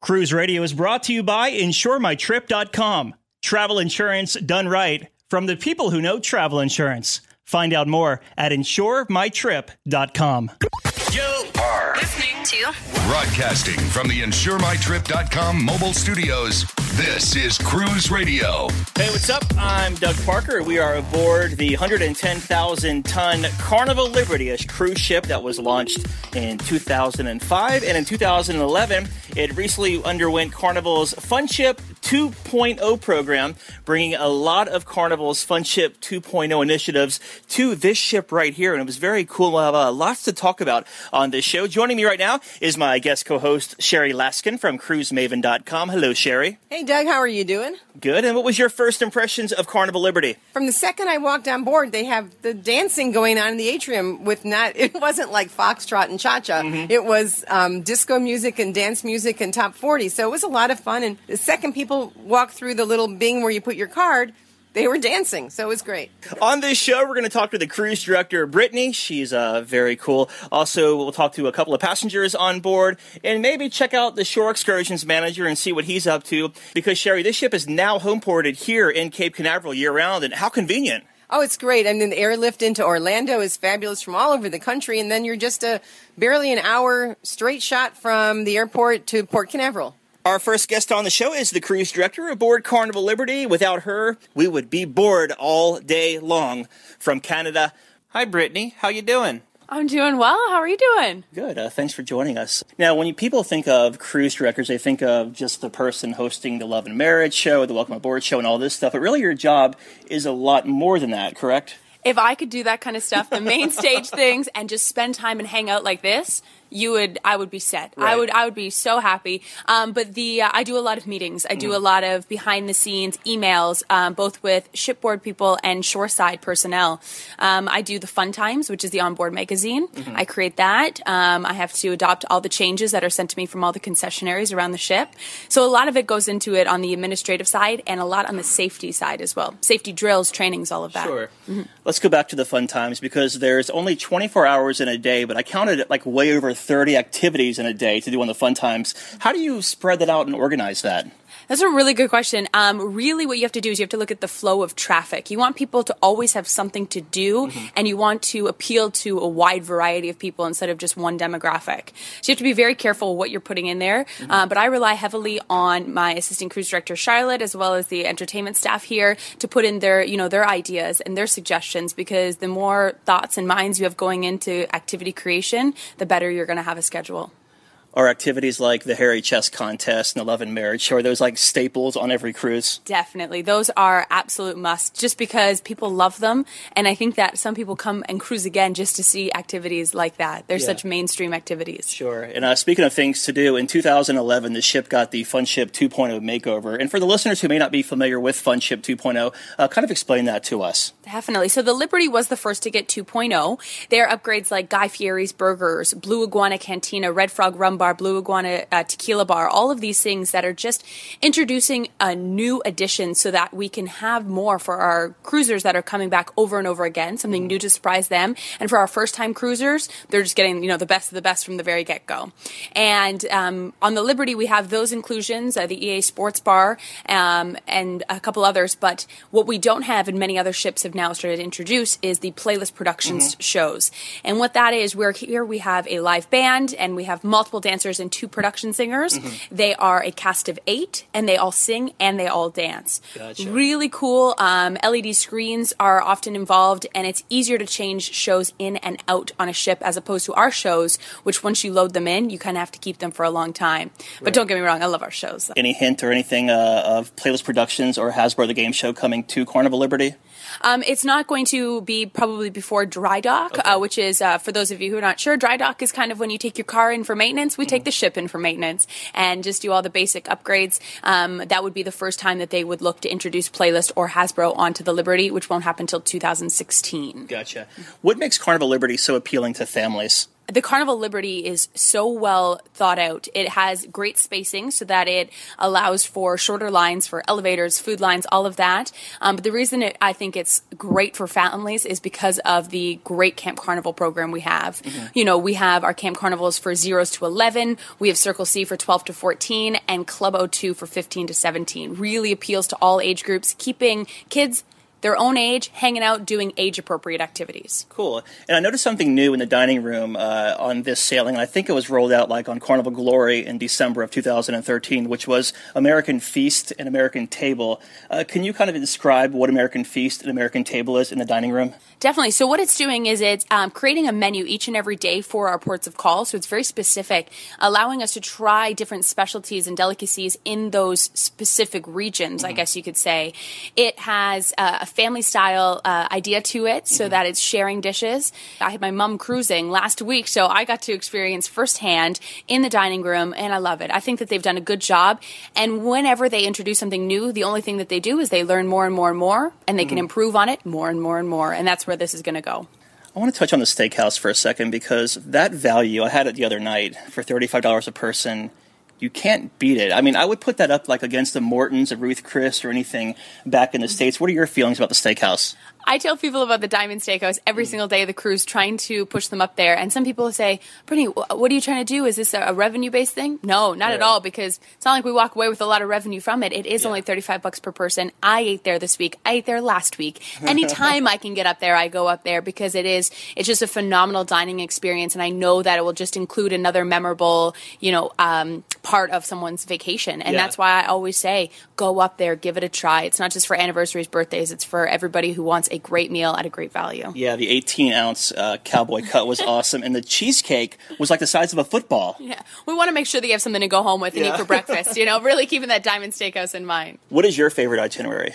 Cruise Radio is brought to you by InsureMyTrip.com. Travel insurance done right from the people who know travel insurance. Find out more at InsureMyTrip.com. You are Listening to broadcasting from the InsureMyTrip.com mobile studios. This is Cruise Radio. Hey, what's up? I'm Doug Parker. We are aboard the 110,000 ton Carnival Liberty, a cruise ship that was launched in 2005. And in 2011, it recently underwent Carnival's Fun Ship 2.0 program, bringing a lot of Carnival's Fun Ship 2.0 initiatives to this ship right here. And it was very cool. We'll have uh, lots to talk about on this show. Joining me right now is my guest co host, Sherry Laskin from CruiseMaven.com. Hello, Sherry. Hey, Doug, how are you doing? Good. And what was your first impressions of Carnival Liberty? From the second I walked on board, they have the dancing going on in the atrium with not, it wasn't like foxtrot and cha cha. It was um, disco music and dance music and top 40. So it was a lot of fun. And the second people walk through the little bing where you put your card, they were dancing. So it was great. On this show, we're going to talk to the cruise director, Brittany. She's uh, very cool. Also, we'll talk to a couple of passengers on board and maybe check out the shore excursions manager and see what he's up to. Because, Sherry, this ship is now home ported here in Cape Canaveral year round, and how convenient. Oh, it's great. I mean, the airlift into Orlando is fabulous from all over the country. And then you're just a barely an hour straight shot from the airport to Port Canaveral. Our first guest on the show is the cruise director aboard Carnival Liberty. Without her, we would be bored all day long. From Canada, hi Brittany, how you doing? I'm doing well. How are you doing? Good. Uh, thanks for joining us. Now, when you, people think of cruise directors, they think of just the person hosting the Love and Marriage show, the Welcome Aboard show, and all this stuff. But really, your job is a lot more than that, correct? If I could do that kind of stuff, the main stage things, and just spend time and hang out like this, you would, I would be set. I would, I would be so happy. Um, but the, uh, I do a lot of meetings. I do a lot of behind the scenes emails, um, both with shipboard people and shoreside personnel. Um, I do the fun times, which is the onboard magazine. I create that. Um, I have to adopt all the changes that are sent to me from all the concessionaires around the ship. So a lot of it goes into it on the administrative side and a lot on the safety side as well. Safety drills, trainings, all of that. Sure. Let's go back to the fun times because there's only 24 hours in a day, but I counted it like way over 30 activities in a day to do on the fun times. How do you spread that out and organize that? That's a really good question. Um, really, what you have to do is you have to look at the flow of traffic. You want people to always have something to do, and you want to appeal to a wide variety of people instead of just one demographic. So you have to be very careful what you're putting in there. Uh, but I rely heavily on my assistant cruise director Charlotte, as well as the entertainment staff here, to put in their, you know, their ideas and their suggestions. Because the more thoughts and minds you have going into activity creation, the better you're going to have a schedule. Are activities like the Hairy Chest Contest and the Love and Marriage show, are those like staples on every cruise? Definitely. Those are absolute must just because people love them. And I think that some people come and cruise again just to see activities like that. They're Yeah. such mainstream activities. Sure. And uh, speaking of things to do, in 2011, the ship got the Fun Ship 2.0 makeover. And for the listeners who may not be familiar with Fun Ship 2.0, uh, kind of explain that to us. Definitely. So the Liberty was the first to get 2.0. There are upgrades like Guy Fieri's Burgers, Blue Iguana Cantina, Red Frog Rum Bar, Blue Iguana uh, Tequila Bar, all of these things that are just introducing a new addition so that we can have more for our cruisers that are coming back over and over again, something new to surprise them. And for our first time cruisers, they're just getting, you know, the best of the best from the very get go. And um, on the Liberty, we have those inclusions, uh, the EA Sports Bar, um, and a couple others. But what we don't have, and many other ships have now started to introduce, is the Playlist Productions shows. And what that is, we're here, we have a live band, and we have multiple dancers and two production singers. They are a cast of eight, and they all sing and they all dance. Gotcha. Really cool. Um, LED screens are often involved, and it's easier to change shows in and out on a ship as opposed to our shows, which once you load them in, you kind of have to keep them for a long time. But don't get me wrong, I love our shows. Any hint or anything uh, of Playlist Productions or Hasbro the Game Show coming to Carnival Liberty? Um, it's not going to be probably before dry dock, uh, which is uh, for those of you who are not sure. Dry dock is kind of when you take your car in for maintenance. We take the ship in for maintenance and just do all the basic upgrades. Um, that would be the first time that they would look to introduce Playlist or Hasbro onto the Liberty, which won't happen until 2016. Gotcha. What makes Carnival Liberty so appealing to families? The Carnival Liberty is so well thought out. It has great spacing so that it allows for shorter lines for elevators, food lines, all of that. Um, but the reason it, I think it's great for families is because of the great Camp Carnival program we have. Mm-hmm. You know, we have our Camp Carnivals for zeros to 11, we have Circle C for 12 to 14, and Club O2 for 15 to 17. Really appeals to all age groups, keeping kids their own age, hanging out, doing age appropriate activities. Cool. And I noticed something new in the dining room uh, on this sailing. I think it was rolled out like on Carnival Glory in December of 2013, which was American Feast and American Table. Uh, can you kind of describe what American Feast and American Table is in the dining room? Definitely. So what it's doing is it's um, creating a menu each and every day for our ports of call. So it's very specific, allowing us to try different specialties and delicacies in those specific regions. Mm-hmm. I guess you could say it has uh, a family style uh, idea to it, so mm-hmm. that it's sharing dishes. I had my mom cruising last week, so I got to experience firsthand in the dining room, and I love it. I think that they've done a good job. And whenever they introduce something new, the only thing that they do is they learn more and more and more, and they mm-hmm. can improve on it more and more and more. And that's where this is going to go. I want to touch on the steakhouse for a second because that value, I had it the other night for $35 a person. You can't beat it. I mean, I would put that up like against the Mortons or Ruth Chris or anything back in the States. What are your feelings about the steakhouse? I tell people about the Diamond Steakhouse every single day of the cruise, trying to push them up there. And some people say, Brittany, what are you trying to do? Is this a revenue based thing? No, not at all, because it's not like we walk away with a lot of revenue from it. It is yeah. only 35 bucks per person. I ate there this week. I ate there last week. Anytime I can get up there, I go up there because it is, it's just a phenomenal dining experience. And I know that it will just include another memorable, you know, um, part of someone's vacation. And yeah. that's why I always say, go up there, give it a try. It's not just for anniversaries, birthdays, it's for everybody who wants a great meal at a great value. Yeah, the 18 ounce uh, cowboy cut was awesome, and the cheesecake was like the size of a football. Yeah, we want to make sure that you have something to go home with and yeah. eat for breakfast. You know, really keeping that Diamond Steakhouse in mind. What is your favorite itinerary?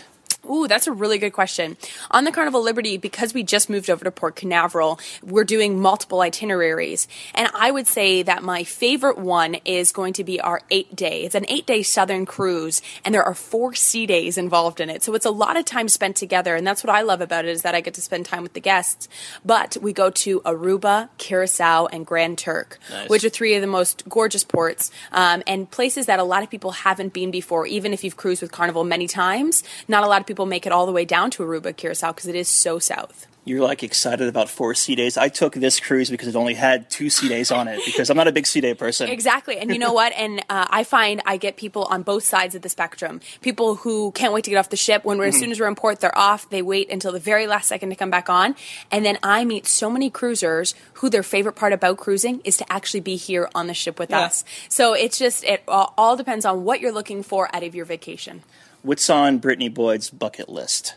Ooh, that's a really good question. On the Carnival Liberty, because we just moved over to Port Canaveral, we're doing multiple itineraries. And I would say that my favorite one is going to be our eight day. It's an eight day southern cruise, and there are four sea days involved in it. So it's a lot of time spent together. And that's what I love about it is that I get to spend time with the guests. But we go to Aruba, Curacao, and Grand Turk, nice. which are three of the most gorgeous ports um, and places that a lot of people haven't been before, even if you've cruised with Carnival many times. Not a lot of people people make it all the way down to Aruba, Curacao, because it is so south you're like excited about four sea days. I took this cruise because it only had two sea days on it because I'm not a big sea day person. Exactly. And you know what? And uh, I find I get people on both sides of the spectrum. People who can't wait to get off the ship when we're, mm-hmm. as soon as we're in port, they're off. They wait until the very last second to come back on. And then I meet so many cruisers who their favorite part about cruising is to actually be here on the ship with yeah. us. So it's just, it all depends on what you're looking for out of your vacation. What's on Brittany Boyd's bucket list?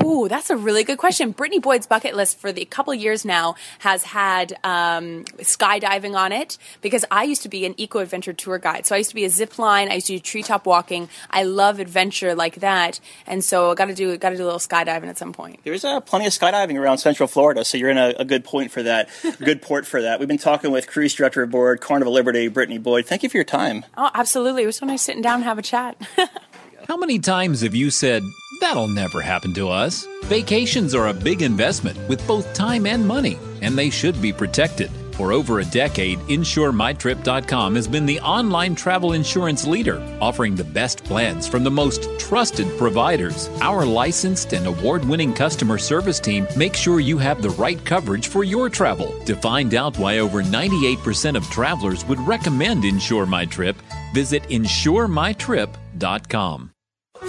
Ooh, that's a really good question. Brittany Boyd's bucket list for the couple years now has had um, skydiving on it because I used to be an eco adventure tour guide. So I used to be a zip line. I used to do treetop walking. I love adventure like that, and so I got to do got to do a little skydiving at some point. There's uh, plenty of skydiving around Central Florida, so you're in a, a good point for that, good port for that. We've been talking with cruise director aboard Carnival Liberty, Brittany Boyd. Thank you for your time. Oh, absolutely. It was so nice sitting down and have a chat. How many times have you said, That'll never happen to us? Vacations are a big investment with both time and money, and they should be protected. For over a decade, InsureMyTrip.com has been the online travel insurance leader, offering the best plans from the most trusted providers. Our licensed and award winning customer service team makes sure you have the right coverage for your travel. To find out why over 98% of travelers would recommend Insure My Trip, visit InsureMyTrip.com.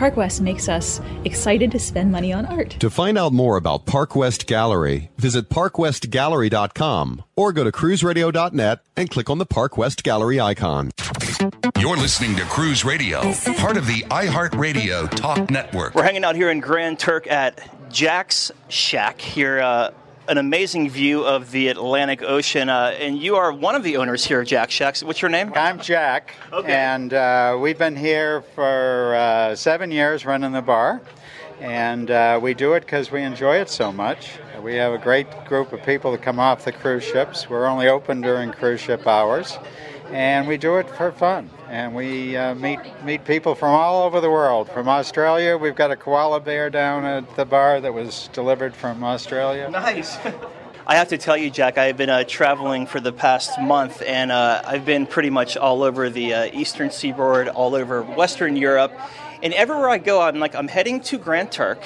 Park West makes us excited to spend money on art. To find out more about Park West Gallery, visit parkwestgallery.com or go to cruiseradio.net and click on the Park West Gallery icon. You're listening to Cruise Radio, part of the iHeartRadio Talk Network. We're hanging out here in Grand Turk at Jack's Shack here uh, an amazing view of the Atlantic Ocean, uh, and you are one of the owners here Jack Shacks. What's your name? I'm Jack, Okay. and uh, we've been here for uh, seven years running the bar, and uh, we do it because we enjoy it so much. We have a great group of people that come off the cruise ships. We're only open during cruise ship hours, and we do it for fun. And we uh, meet meet people from all over the world. From Australia, we've got a koala bear down at the bar that was delivered from Australia. Nice. I have to tell you, Jack, I've been uh, traveling for the past month, and uh, I've been pretty much all over the uh, eastern seaboard, all over Western Europe, and everywhere I go, I'm like, I'm heading to Grand Turk.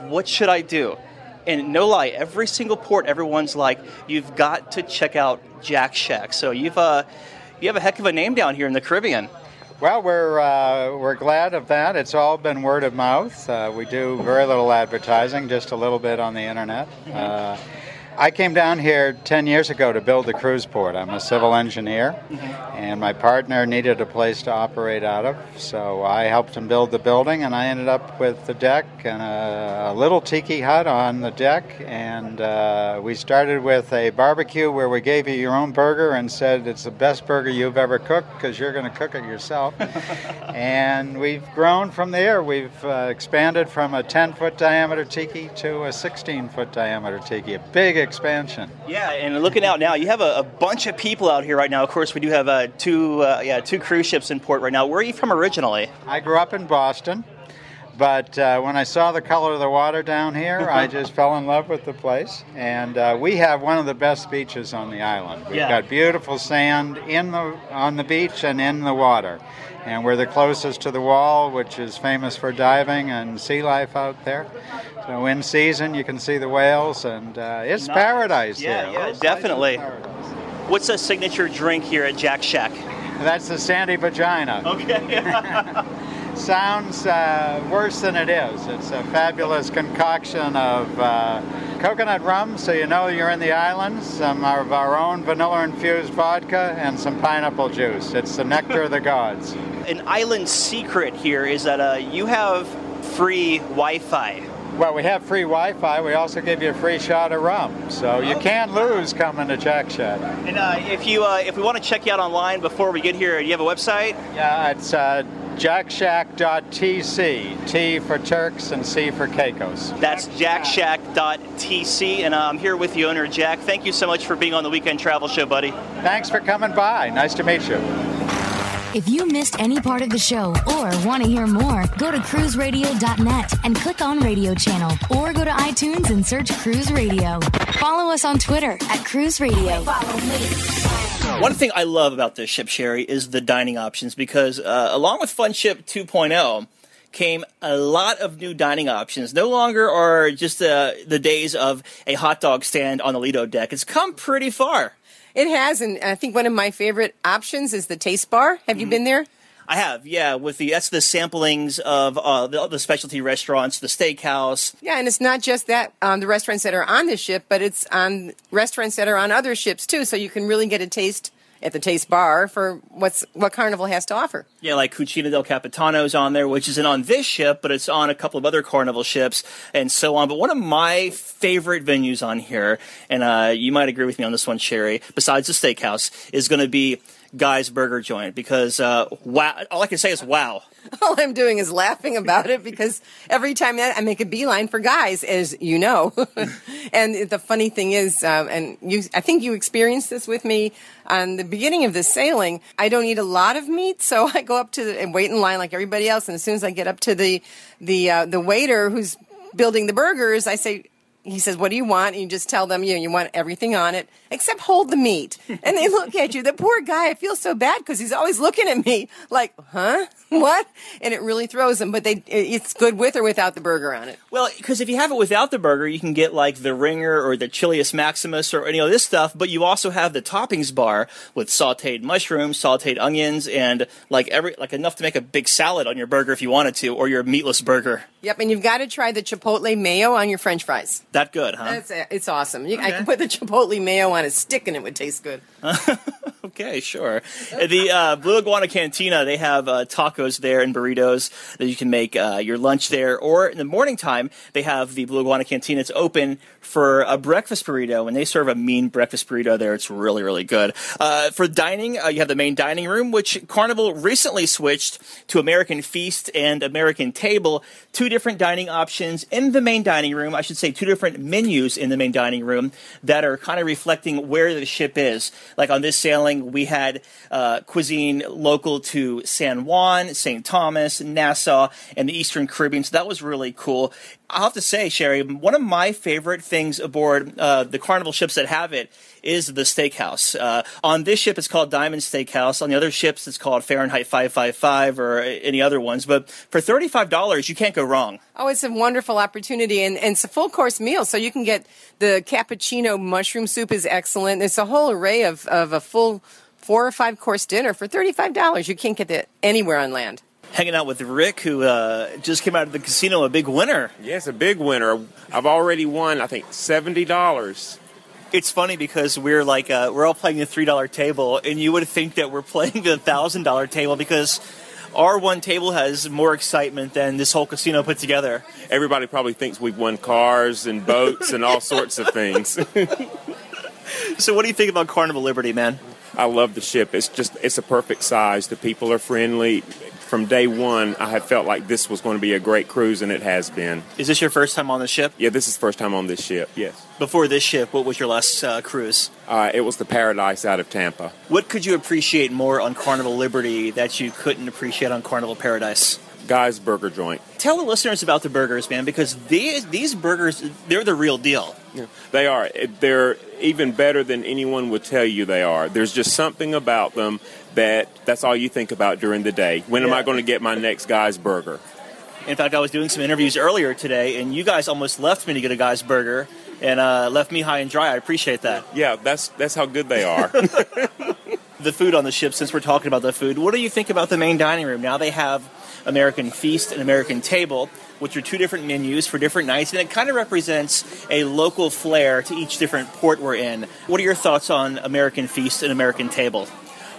What should I do? And no lie, every single port, everyone's like, you've got to check out Jack Shack. So you've uh, you have a heck of a name down here in the Caribbean. Well, we're uh, we're glad of that. It's all been word of mouth. Uh, we do very little advertising, just a little bit on the internet. Uh, I came down here 10 years ago to build the cruise port. I'm a civil engineer, and my partner needed a place to operate out of, so I helped him build the building, and I ended up with the deck and a, a little tiki hut on the deck. And uh, we started with a barbecue where we gave you your own burger and said it's the best burger you've ever cooked because you're going to cook it yourself. and we've grown from there. We've uh, expanded from a 10 foot diameter tiki to a 16 foot diameter tiki, a big expansion. Yeah, and looking out now, you have a, a bunch of people out here right now. Of course, we do have uh, two, uh, yeah, two cruise ships in port right now. Where are you from originally? I grew up in Boston, but uh, when I saw the color of the water down here, I just fell in love with the place. And uh, we have one of the best beaches on the island. We've Yeah. got beautiful sand in the on the beach and in the water. And we're the closest to the wall, which is famous for diving and sea life out there. So in season, you can see the whales, and uh, it's Nice. paradise Yeah, here. yeah, Those definitely. places are paradise. What's a signature drink here at Jack Shack? That's the sandy vagina. Okay. sounds uh, worse than it is. It's a fabulous concoction of uh, coconut rum, so you know you're in the islands, some of our own vanilla infused vodka, and some pineapple juice. It's the nectar of the gods. An island secret here is that uh, you have free Wi-Fi. Well, we have free Wi Fi. We also give you a free shot of rum, so you can't lose coming to Jack Shack. And uh, if you uh, if we want to check you out online before we get here, do you have a website? Yeah, it's uh, jackshack.tc. T for Turks and C for Caicos. That's jackshack.tc, and uh, I'm here with the owner, Jack. Thank you so much for being on the Weekend Travel Show, buddy. Thanks for coming by. Nice to meet you. If you missed any part of the show or want to hear more, go to cruiseradio.net and click on radio channel or go to iTunes and search Cruise Radio. Follow us on Twitter at Cruise Radio. One thing I love about this ship, Sherry, is the dining options because uh, along with Fun Ship 2.0 came a lot of new dining options. No longer are just uh, the days of a hot dog stand on the Lido deck. It's come pretty far. It has, and I think one of my favorite options is the Taste Bar. Have you been there? I have, yeah, with the that's the samplings of uh, the, the specialty restaurants, the steakhouse. Yeah, and it's not just that um, the restaurants that are on the ship, but it's on restaurants that are on other ships too. So you can really get a taste at the Taste Bar for what's what Carnival has to offer. Yeah, like Cucina del Capitano's on there, which isn't on this ship, but it's on a couple of other Carnival ships and so on. But one of my favorite venues on here, and uh, you might agree with me on this one, Sherry, besides the steakhouse, is going to be Guy's Burger Joint because uh, wow, all I can say is wow. All I'm doing is laughing about it because every time that I make a beeline for guys, as you know. and the funny thing is, um, and you, I think you experienced this with me on the beginning of the sailing. I don't eat a lot of meat, so I go up to the, and wait in line like everybody else. And as soon as I get up to the the uh, the waiter who's building the burgers, I say. He says, "What do you want?" And you just tell them, you know, you want everything on it except hold the meat. And they look at you. The poor guy, I feel so bad because he's always looking at me like, "Huh? What?" And it really throws them. But they, it's good with or without the burger on it. Well, because if you have it without the burger, you can get like the ringer or the Chilius Maximus or any of this stuff, but you also have the toppings bar with sauteed mushrooms, sauteed onions, and like every like enough to make a big salad on your burger if you wanted to, or your meatless burger. Yep, and you've got to try the chipotle mayo on your French fries. That good, huh? That's it's awesome. You, I can put the chipotle mayo on a stick and it would taste good. okay, sure. The uh, Blue Iguana Cantina, they have uh, tacos there and burritos that you can make uh, your lunch there. Or in the morning time, they have the Blue Iguana Cantina. It's open for a breakfast burrito, and they serve a mean breakfast burrito there. It's really, really good. Uh, for dining, uh, you have the main dining room, which Carnival recently switched to American Feast and American Table. Two different dining options in the main dining room. I should say two different menus in the main dining room that are kind of reflecting where the ship is. Like on this sailing, we had uh, cuisine local to San Juan, St. Thomas, Nassau, and the Eastern Caribbean. So that was really cool. I'll have to say, Sherry, one of my favorite things aboard uh, the Carnival ships that have it is the steakhouse. Uh, on this ship, it's called Diamond Steakhouse. On the other ships, it's called Fahrenheit 555 or any other ones. But for $35, you can't go wrong. Oh, it's a wonderful opportunity, and, and it's a full course meal, so you can get the cappuccino mushroom soup is excellent. It's a whole array of, of a full four or five course dinner for $35. You can't get that anywhere on land hanging out with Rick, who uh, just came out of the casino, a big winner. Yes, a big winner. I've already won, I think, seventy dollars. It's funny because we're like uh, we're all playing the three dollar table, and you would think that we're playing the thousand dollar table because our one table has more excitement than this whole casino put together. Everybody probably thinks we've won cars and boats and all sorts of things. so, what do you think about Carnival Liberty, man? I love the ship. It's just it's a perfect size. The people are friendly from day one, I had felt like this was going to be a great cruise, and it has been. Is this your first time on the ship? Yeah, this is first time on this ship. Yes. Before this ship, what was your last uh, cruise? Uh, it was the Paradise out of Tampa. What could you appreciate more on Carnival Liberty that you couldn't appreciate on Carnival Paradise? Guy's Burger Joint. Tell the listeners about the burgers, man, because these these burgers they're the real deal. Yeah, they are. They're even better than anyone would tell you they are. There's just something about them that that's all you think about during the day. When yeah. am I going to get my next guy's burger? In fact, I was doing some interviews earlier today, and you guys almost left me to get a guy's burger and uh, left me high and dry. I appreciate that. Yeah, that's that's how good they are. the food on the ship. Since we're talking about the food, what do you think about the main dining room? Now they have American Feast and American Table, which are two different menus for different nights, and it kind of represents a local flair to each different port we're in. What are your thoughts on American Feast and American Table?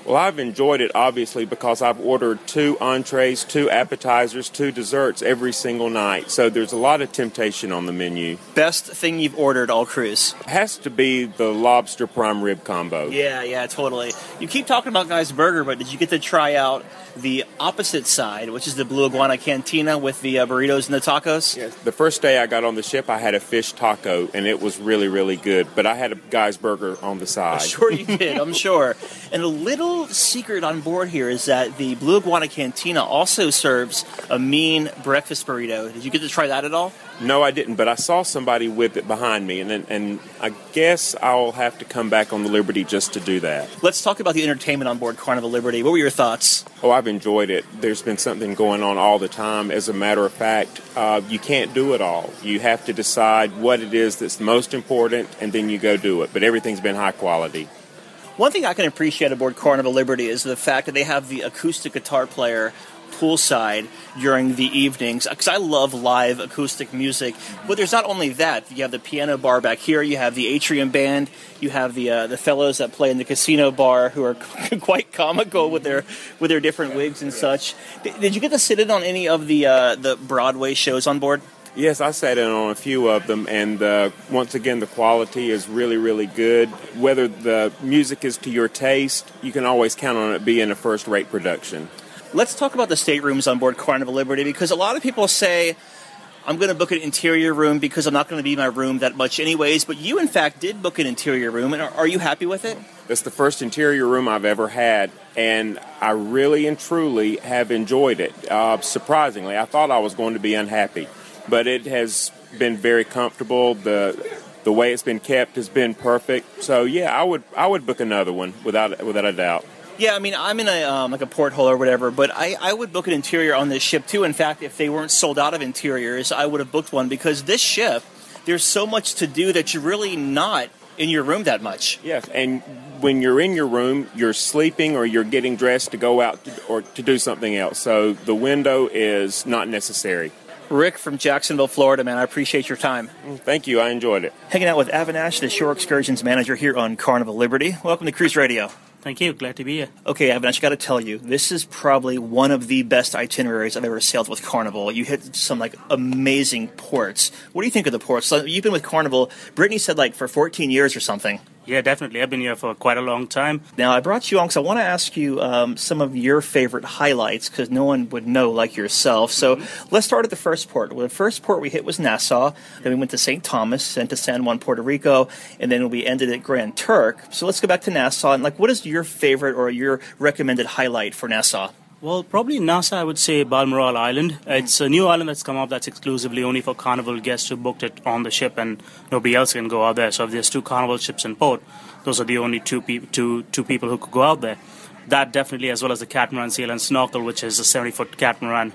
Well, I've enjoyed it obviously because I've ordered two entrees, two appetizers, two desserts every single night. So there's a lot of temptation on the menu. Best thing you've ordered all cruise? Has to be the lobster prime rib combo. Yeah, yeah, totally. You keep talking about Guy's Burger, but did you get to try out the opposite side, which is the Blue Iguana Cantina with the uh, burritos and the tacos? Yes. The first day I got on the ship, I had a fish taco, and it was really, really good. But I had a Guy's Burger on the side. I'm sure you did, I'm sure. And a little secret on board here is that the Blue Iguana Cantina also serves a mean breakfast burrito. Did you get to try that at all? No, I didn't, but I saw somebody whip it behind me, and and I guess I'll have to come back on the Liberty just to do that. Let's talk about the entertainment on board Carnival Liberty. What were your thoughts? Oh, I've enjoyed it. There's been something going on all the time. As a matter of fact, uh, you can't do it all. You have to decide what it is that's most important, and then you go do it. But everything's been high quality. One thing I can appreciate aboard Carnival Liberty is the fact that they have the acoustic guitar player poolside during the evenings because I love live acoustic music. But there's not only that. You have the piano bar back here. You have the atrium band. You have the uh, the fellows that play in the casino bar who are quite comical with their with their different wigs and such. Did you get to sit in on any of the uh, the Broadway shows on board? Yes, I sat in on a few of them, and uh, once again, the quality is really, really good. Whether the music is to your taste, you can always count on it being a first rate production. Let's talk about the staterooms on board Carnival Liberty because a lot of people say, I'm going to book an interior room because I'm not going to be in my room that much, anyways. But you, in fact, did book an interior room, and are, are you happy with it? It's the first interior room I've ever had, and I really and truly have enjoyed it. Uh, surprisingly, I thought I was going to be unhappy, but it has been very comfortable. The the way it's been kept has been perfect. So yeah, I would I would book another one without without a doubt. Yeah, I mean, I'm in a um, like a porthole or whatever, but I, I would book an interior on this ship too. In fact, if they weren't sold out of interiors, I would have booked one because this ship, there's so much to do that you're really not in your room that much. Yes, and when you're in your room, you're sleeping or you're getting dressed to go out to, or to do something else. So the window is not necessary. Rick from Jacksonville, Florida, man, I appreciate your time. Thank you. I enjoyed it. Hanging out with Avinash, the shore excursions manager here on Carnival Liberty. Welcome to Cruise Radio. Thank you. Glad to be here. Okay, Evan, I just got to tell you, this is probably one of the best itineraries I've ever sailed with Carnival. You hit some like amazing ports. What do you think of the ports? So you've been with Carnival. Brittany said like for 14 years or something. Yeah, definitely. I've been here for quite a long time. Now, I brought you on because I want to ask you um, some of your favorite highlights because no one would know like yourself. So Mm-hmm. let's start at the first port. Well, the first port we hit was Nassau. Then we went to St. Thomas, then to San Juan, Puerto Rico, and then we ended at Grand Turk. So let's go back to Nassau. And like, what is your favorite or your recommended highlight for Nassau? Well, probably Nassau, I would say Balmoral Island. It's a new island that's come up that's exclusively only for Carnival guests who booked it on the ship, and nobody else can go out there. So if there's two Carnival ships in port, those are the only two, pe- two, two people who could go out there. That definitely, as well as the catamaran sail and snorkel, which is a 70 foot catamaran.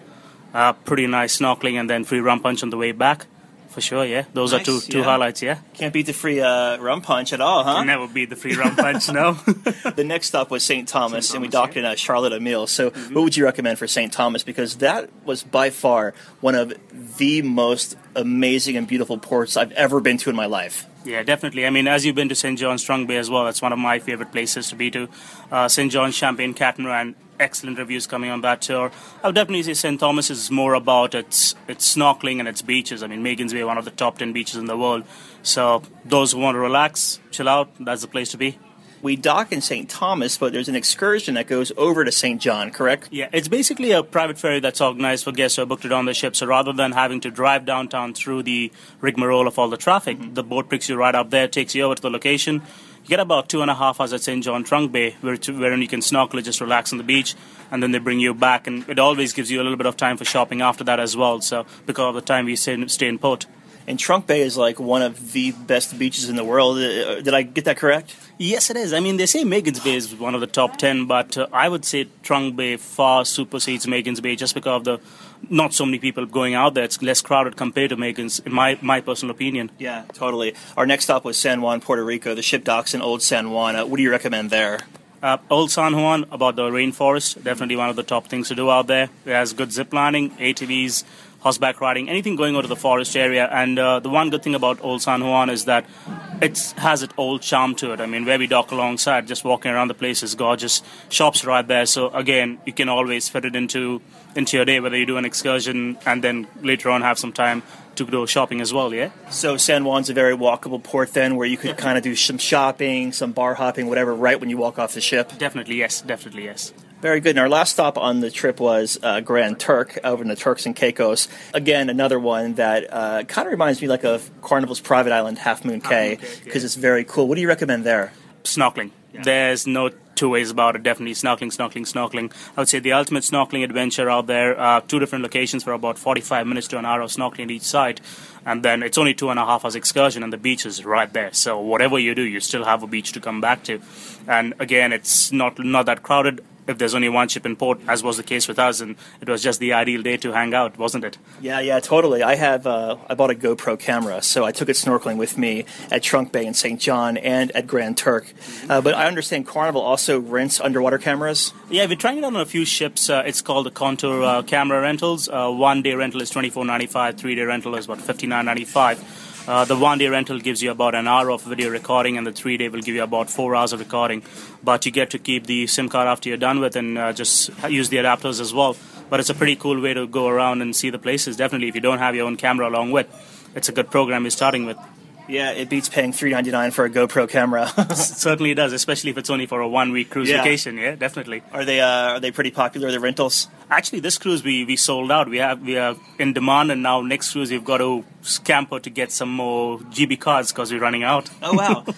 Uh, pretty nice snorkeling and then free rum punch on the way back. For sure, yeah. Those are two two yeah. highlights, yeah. Can't beat the free uh, rum punch at all, huh? Never beat the free rum punch, no. the next stop was St. Thomas, and we docked in uh, Charlotte Amalie. So, Mm-hmm. what would you recommend for St. Thomas? Because that was by far one of the most amazing and beautiful ports I've ever been to in my life. Yeah, definitely. I mean, as you've been to St. John's Trunk Bay as well, that's one of my favorite places to be to. Uh, St. John's Champagne Catamaran, excellent reviews coming on that tour. I would definitely say St. Thomas is more about its its snorkeling and its beaches. I mean, Magens Bay, one of the top 10 beaches in the world. So, those who want to relax, chill out, that's the place to be. We dock in St. Thomas, but there's an excursion that goes over to St. John, correct? Yeah, it's basically a private ferry that's organized for guests who have booked it on the ship. So rather than having to drive downtown through the rigmarole of all the traffic, mm-hmm. the boat picks you right up there, takes you over to the location. You get about two and a half hours at St. John Trunk Bay, where wherein you can snorkel, just relax on the beach, and then they bring you back. And it always gives you a little bit of time for shopping after that as well. So because of the time we stay in, stay in port. And Trunk Bay is like one of the best beaches in the world. Uh, Did I get that correct? Yes, it is. I mean, they say Magens Bay is one of the top 10, but uh, I would say Trunk Bay far supersedes Magens Bay just because of the not so many people going out there. It's less crowded compared to Magens, in my, my personal opinion. Yeah, totally. Our next stop was San Juan, Puerto Rico. The ship docks in Old San Juan. Uh, what do you recommend there? Uh, Old San Juan, about the rainforest, definitely one of the top things to do out there. It has good zip lining, ATVs, horseback riding, anything going over to the forest area. And uh, the one good thing about Old San Juan is that it has its old charm to it. I mean, where we dock alongside, just walking around the place is gorgeous. Shops right there, so again, you can always fit it into into your day, whether you do an excursion and then later on have some time to go shopping as well. Yeah. So San Juan's a very walkable port then, where you could kind of do some shopping, some bar hopping, whatever, right when you walk off the ship. Definitely yes. Definitely yes. Very good. And our last stop on the trip was uh, Grand Turk over in the Turks and Caicos. Again, another one that uh, kind of reminds me like of Carnival's Private Island, Half Moon Cay, because it's very cool. What do you recommend there? Snorkeling. There's no two ways about it. Definitely snorkeling, snorkeling, snorkeling. I would say the ultimate snorkeling adventure out there. Uh, two different locations for about 45 minutes to an hour of snorkeling at each site. And then it's only two and a half hours excursion, and the beach is right there. So whatever you do, you still have a beach to come back to. And again, it's not not that crowded. If there's only one ship in port, as was the case with us, and it was just the ideal day to hang out, wasn't it? Yeah, yeah, totally. I have uh, I bought a GoPro camera, so I took it snorkeling with me at Trunk Bay in St. John and at Grand Turk. Uh, but I understand Carnival also rents underwater cameras. Yeah, we're trying it out on a few ships. Uh, it's called the Contour uh, Camera Rentals. Uh, one day rental is twenty four ninety five. Three day rental is about fifty nine ninety five. Uh, the one day rental gives you about an hour of video recording, and the three day will give you about four hours of recording. But you get to keep the SIM card after you're done with, and uh, just use the adapters as well. But it's a pretty cool way to go around and see the places. Definitely, if you don't have your own camera along with, it's a good program you're starting with. Yeah, it beats paying three ninety nine for a GoPro camera. certainly it does, especially if it's only for a one week cruise Yeah. vacation. Yeah, definitely. Are they uh, are they pretty popular? The rentals? Actually, this cruise we, we sold out. We have we are in demand, and now next cruise we've got to scamper to get some more GB cards because we're running out. Oh wow.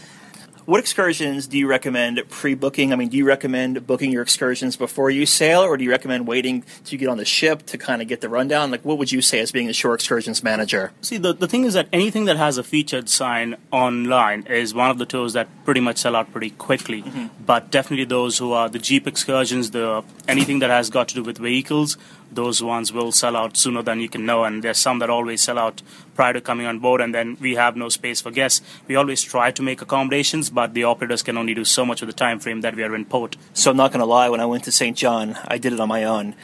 What excursions do you recommend pre-booking? I mean, do you recommend booking your excursions before you sail, or do you recommend waiting you get on the ship to kind of get the rundown? Like, what would you say as being a shore excursions manager? See, the, the thing is that anything that has a featured sign online is one of the tours that pretty much sell out pretty quickly. Mm-hmm. But definitely those who are the Jeep excursions, the anything that has got to do with vehicles, those ones will sell out sooner than you can know. And there's some that always sell out prior to coming on board, and then we have no space for guests. We always try to make accommodations, but the operators can only do so much with the time frame that we are in port. So I'm not going to lie. When I went to St. John, I did it on my own,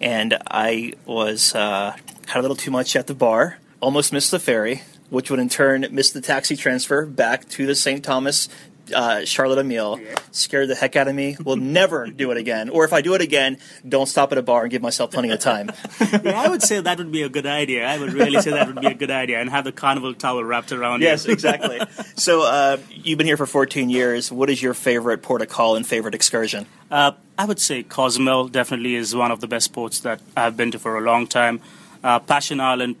and I was uh, had a little too much at the bar. Almost missed the ferry, which would in turn miss the taxi transfer back to the St. Thomas uh, Charlotte Amalie. Scared the heck out of me. Will never do it again. Or if I do it again, don't stop at a bar and give myself plenty of time. yeah, I would say that would be a good idea. I would really say that would be a good idea, and have the carnival towel wrapped around yes, exactly. So uh, you've been here for 14 years. What is your favorite port of call and favorite excursion? Uh, I would say Cozumel definitely is one of the best ports that I've been to for a long time. Uh, Passion Island,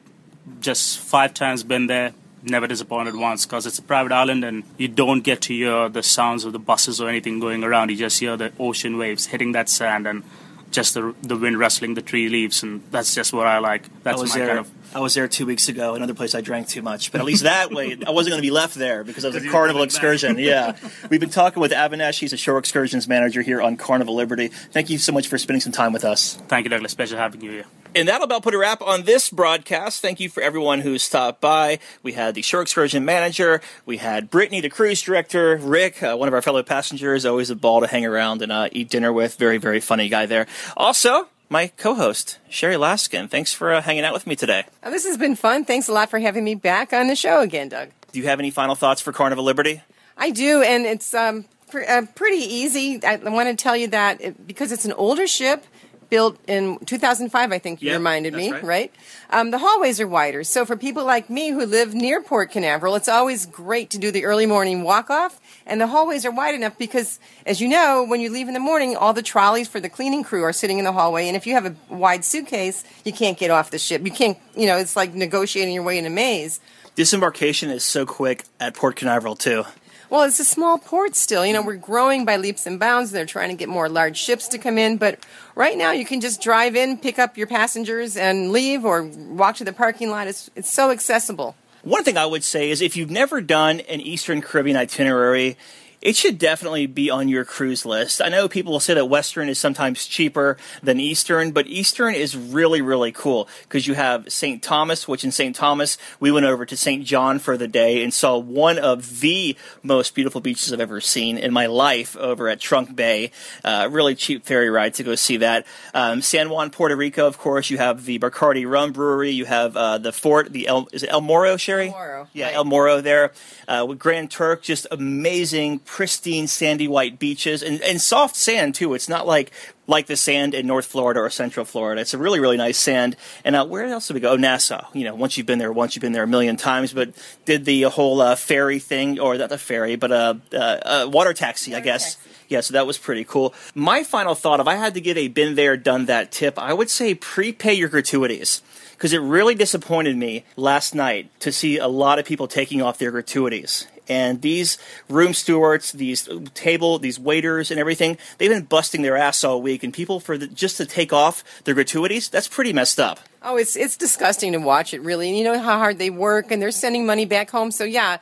just five times been there never disappointed once because it's a private island and you don't get to hear the sounds of the buses or anything going around. You just hear the ocean waves hitting that sand and just the the wind rustling the tree leaves, and that's just what I like. That's I was my there. kind of. I was there two weeks ago. Another place I drank too much, but at least that way I wasn't going to be left there because it was a carnival excursion. Yeah, we've been talking with Avinash. He's a shore excursions manager here on Carnival Liberty. Thank you so much for spending some time with us. Thank you, Douglas. Pleasure having you here. And that'll about put a wrap on this broadcast. Thank you for everyone who stopped by. We had the shore excursion manager. We had Brittany, the cruise director. Rick, uh, one of our fellow passengers. Always a ball to hang around and uh, eat dinner with. Very, very funny guy there. Also, my co-host, Sherry Laskin. Thanks for uh, hanging out with me today. Oh, this has been fun. Thanks a lot for having me back on the show again, Doug. Do you have any final thoughts for Carnival Liberty? I do, and it's um, pr- uh, pretty easy. I, I want to tell you that it, because it's an older ship, built in 2005, I think you Yep, reminded me, that's right? Um, the hallways are wider. So for people like me who live near Port Canaveral, it's always great to do the early morning walk off. And the hallways are wide enough because, as you know, when you leave in the morning, all the trolleys for the cleaning crew are sitting in the hallway. And if you have a wide suitcase, you can't get off the ship. You can't, you know, it's like negotiating your way in a maze. Disembarkation is so quick at Port Canaveral too. Well, it's a small port still. You know, we're growing by leaps and bounds. They're trying to get more large ships to come in. But right now, you can just drive in, pick up your passengers, and leave or walk to the parking lot. It's, it's so accessible. One thing I would say is if you've never done an Eastern Caribbean itinerary, it should definitely be on your cruise list. I know people will say that Western is sometimes cheaper than Eastern, but Eastern is really, really cool because you have St. Thomas, which in St. Thomas, we went over to St. John for the day and saw one of the most beautiful beaches I've ever seen in my life over at Trunk Bay. Uh, really cheap ferry ride to go see that. Um, San Juan, Puerto Rico, of course, you have the Bacardi Rum Brewery, you have uh, the fort, the El, is it El Morro, Sherry? El Morro, Yeah, right. El Morro there. Uh, with Grand Turk, just amazing, pristine, sandy white beaches and, and soft sand too. It's not like like the sand in North Florida or Central Florida. It's a really, really nice sand. And uh, where else did we go? Oh, Nassau. You know, once you've been there, once you've been there a million times. But did the whole uh, ferry thing, or not the ferry, but uh, uh, uh, water taxi, I guess. Yeah, so that was pretty cool. My final thought, if I had to give a been there, done that tip, I would say prepay your gratuities. Because it really disappointed me last night to see a lot of people taking off their gratuities. And these room stewards, these table, these waiters, and everything, they've been busting their ass all week. And people for the, just to take off their gratuities, that's pretty messed up. Oh, it's it's disgusting to watch it, really. And you know how hard they work, and they're sending money back home. So yeah,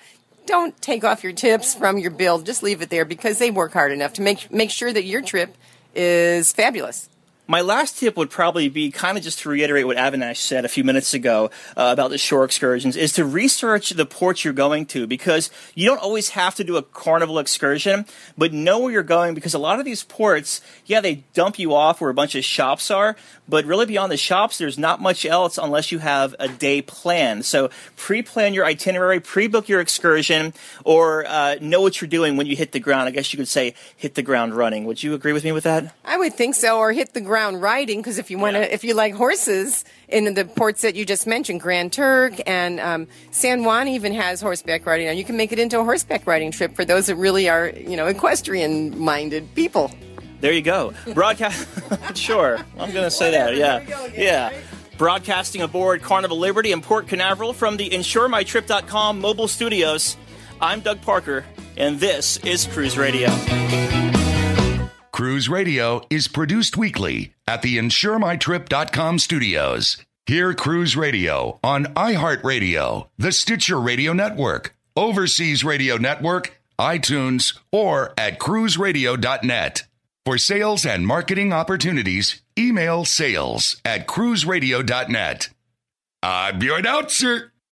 don't take off your tips from your bill. Just leave it there because they work hard enough to make make sure that your trip is fabulous. My last tip would probably be kind of just to reiterate what Avinash said a few minutes ago uh, about the shore excursions is to research the ports you're going to because you don't always have to do a carnival excursion, but know where you're going because a lot of these ports, yeah, they dump you off where a bunch of shops are, but really beyond the shops, there's not much else unless you have a day plan. So pre-plan your itinerary, pre-book your excursion, or uh, know what you're doing when you hit the ground. I guess you could say hit the ground running. Would you agree with me with that? I would think so, or hit the ground riding because if you want to, if you like horses in the ports that you just mentioned, Grand Turk and um, San Juan even has horseback riding. Now you can make it into a horseback riding trip for those that really are, you know, equestrian minded people. There you go. Broadcast. sure. I'm going to say that. Yeah. Yeah. Broadcasting aboard Carnival Liberty in Port Canaveral from the InsureMyTrip.com mobile studios. I'm Doug Parker, and this is Cruise Radio. Cruise Radio is produced weekly at the InsureMyTrip.com studios. Hear Cruise Radio on iHeartRadio, the Stitcher Radio Network, Overseas Radio Network, iTunes, or at cruiseradio.net. For sales and marketing opportunities, email sales at cruiseradio.net. I'm your announcer,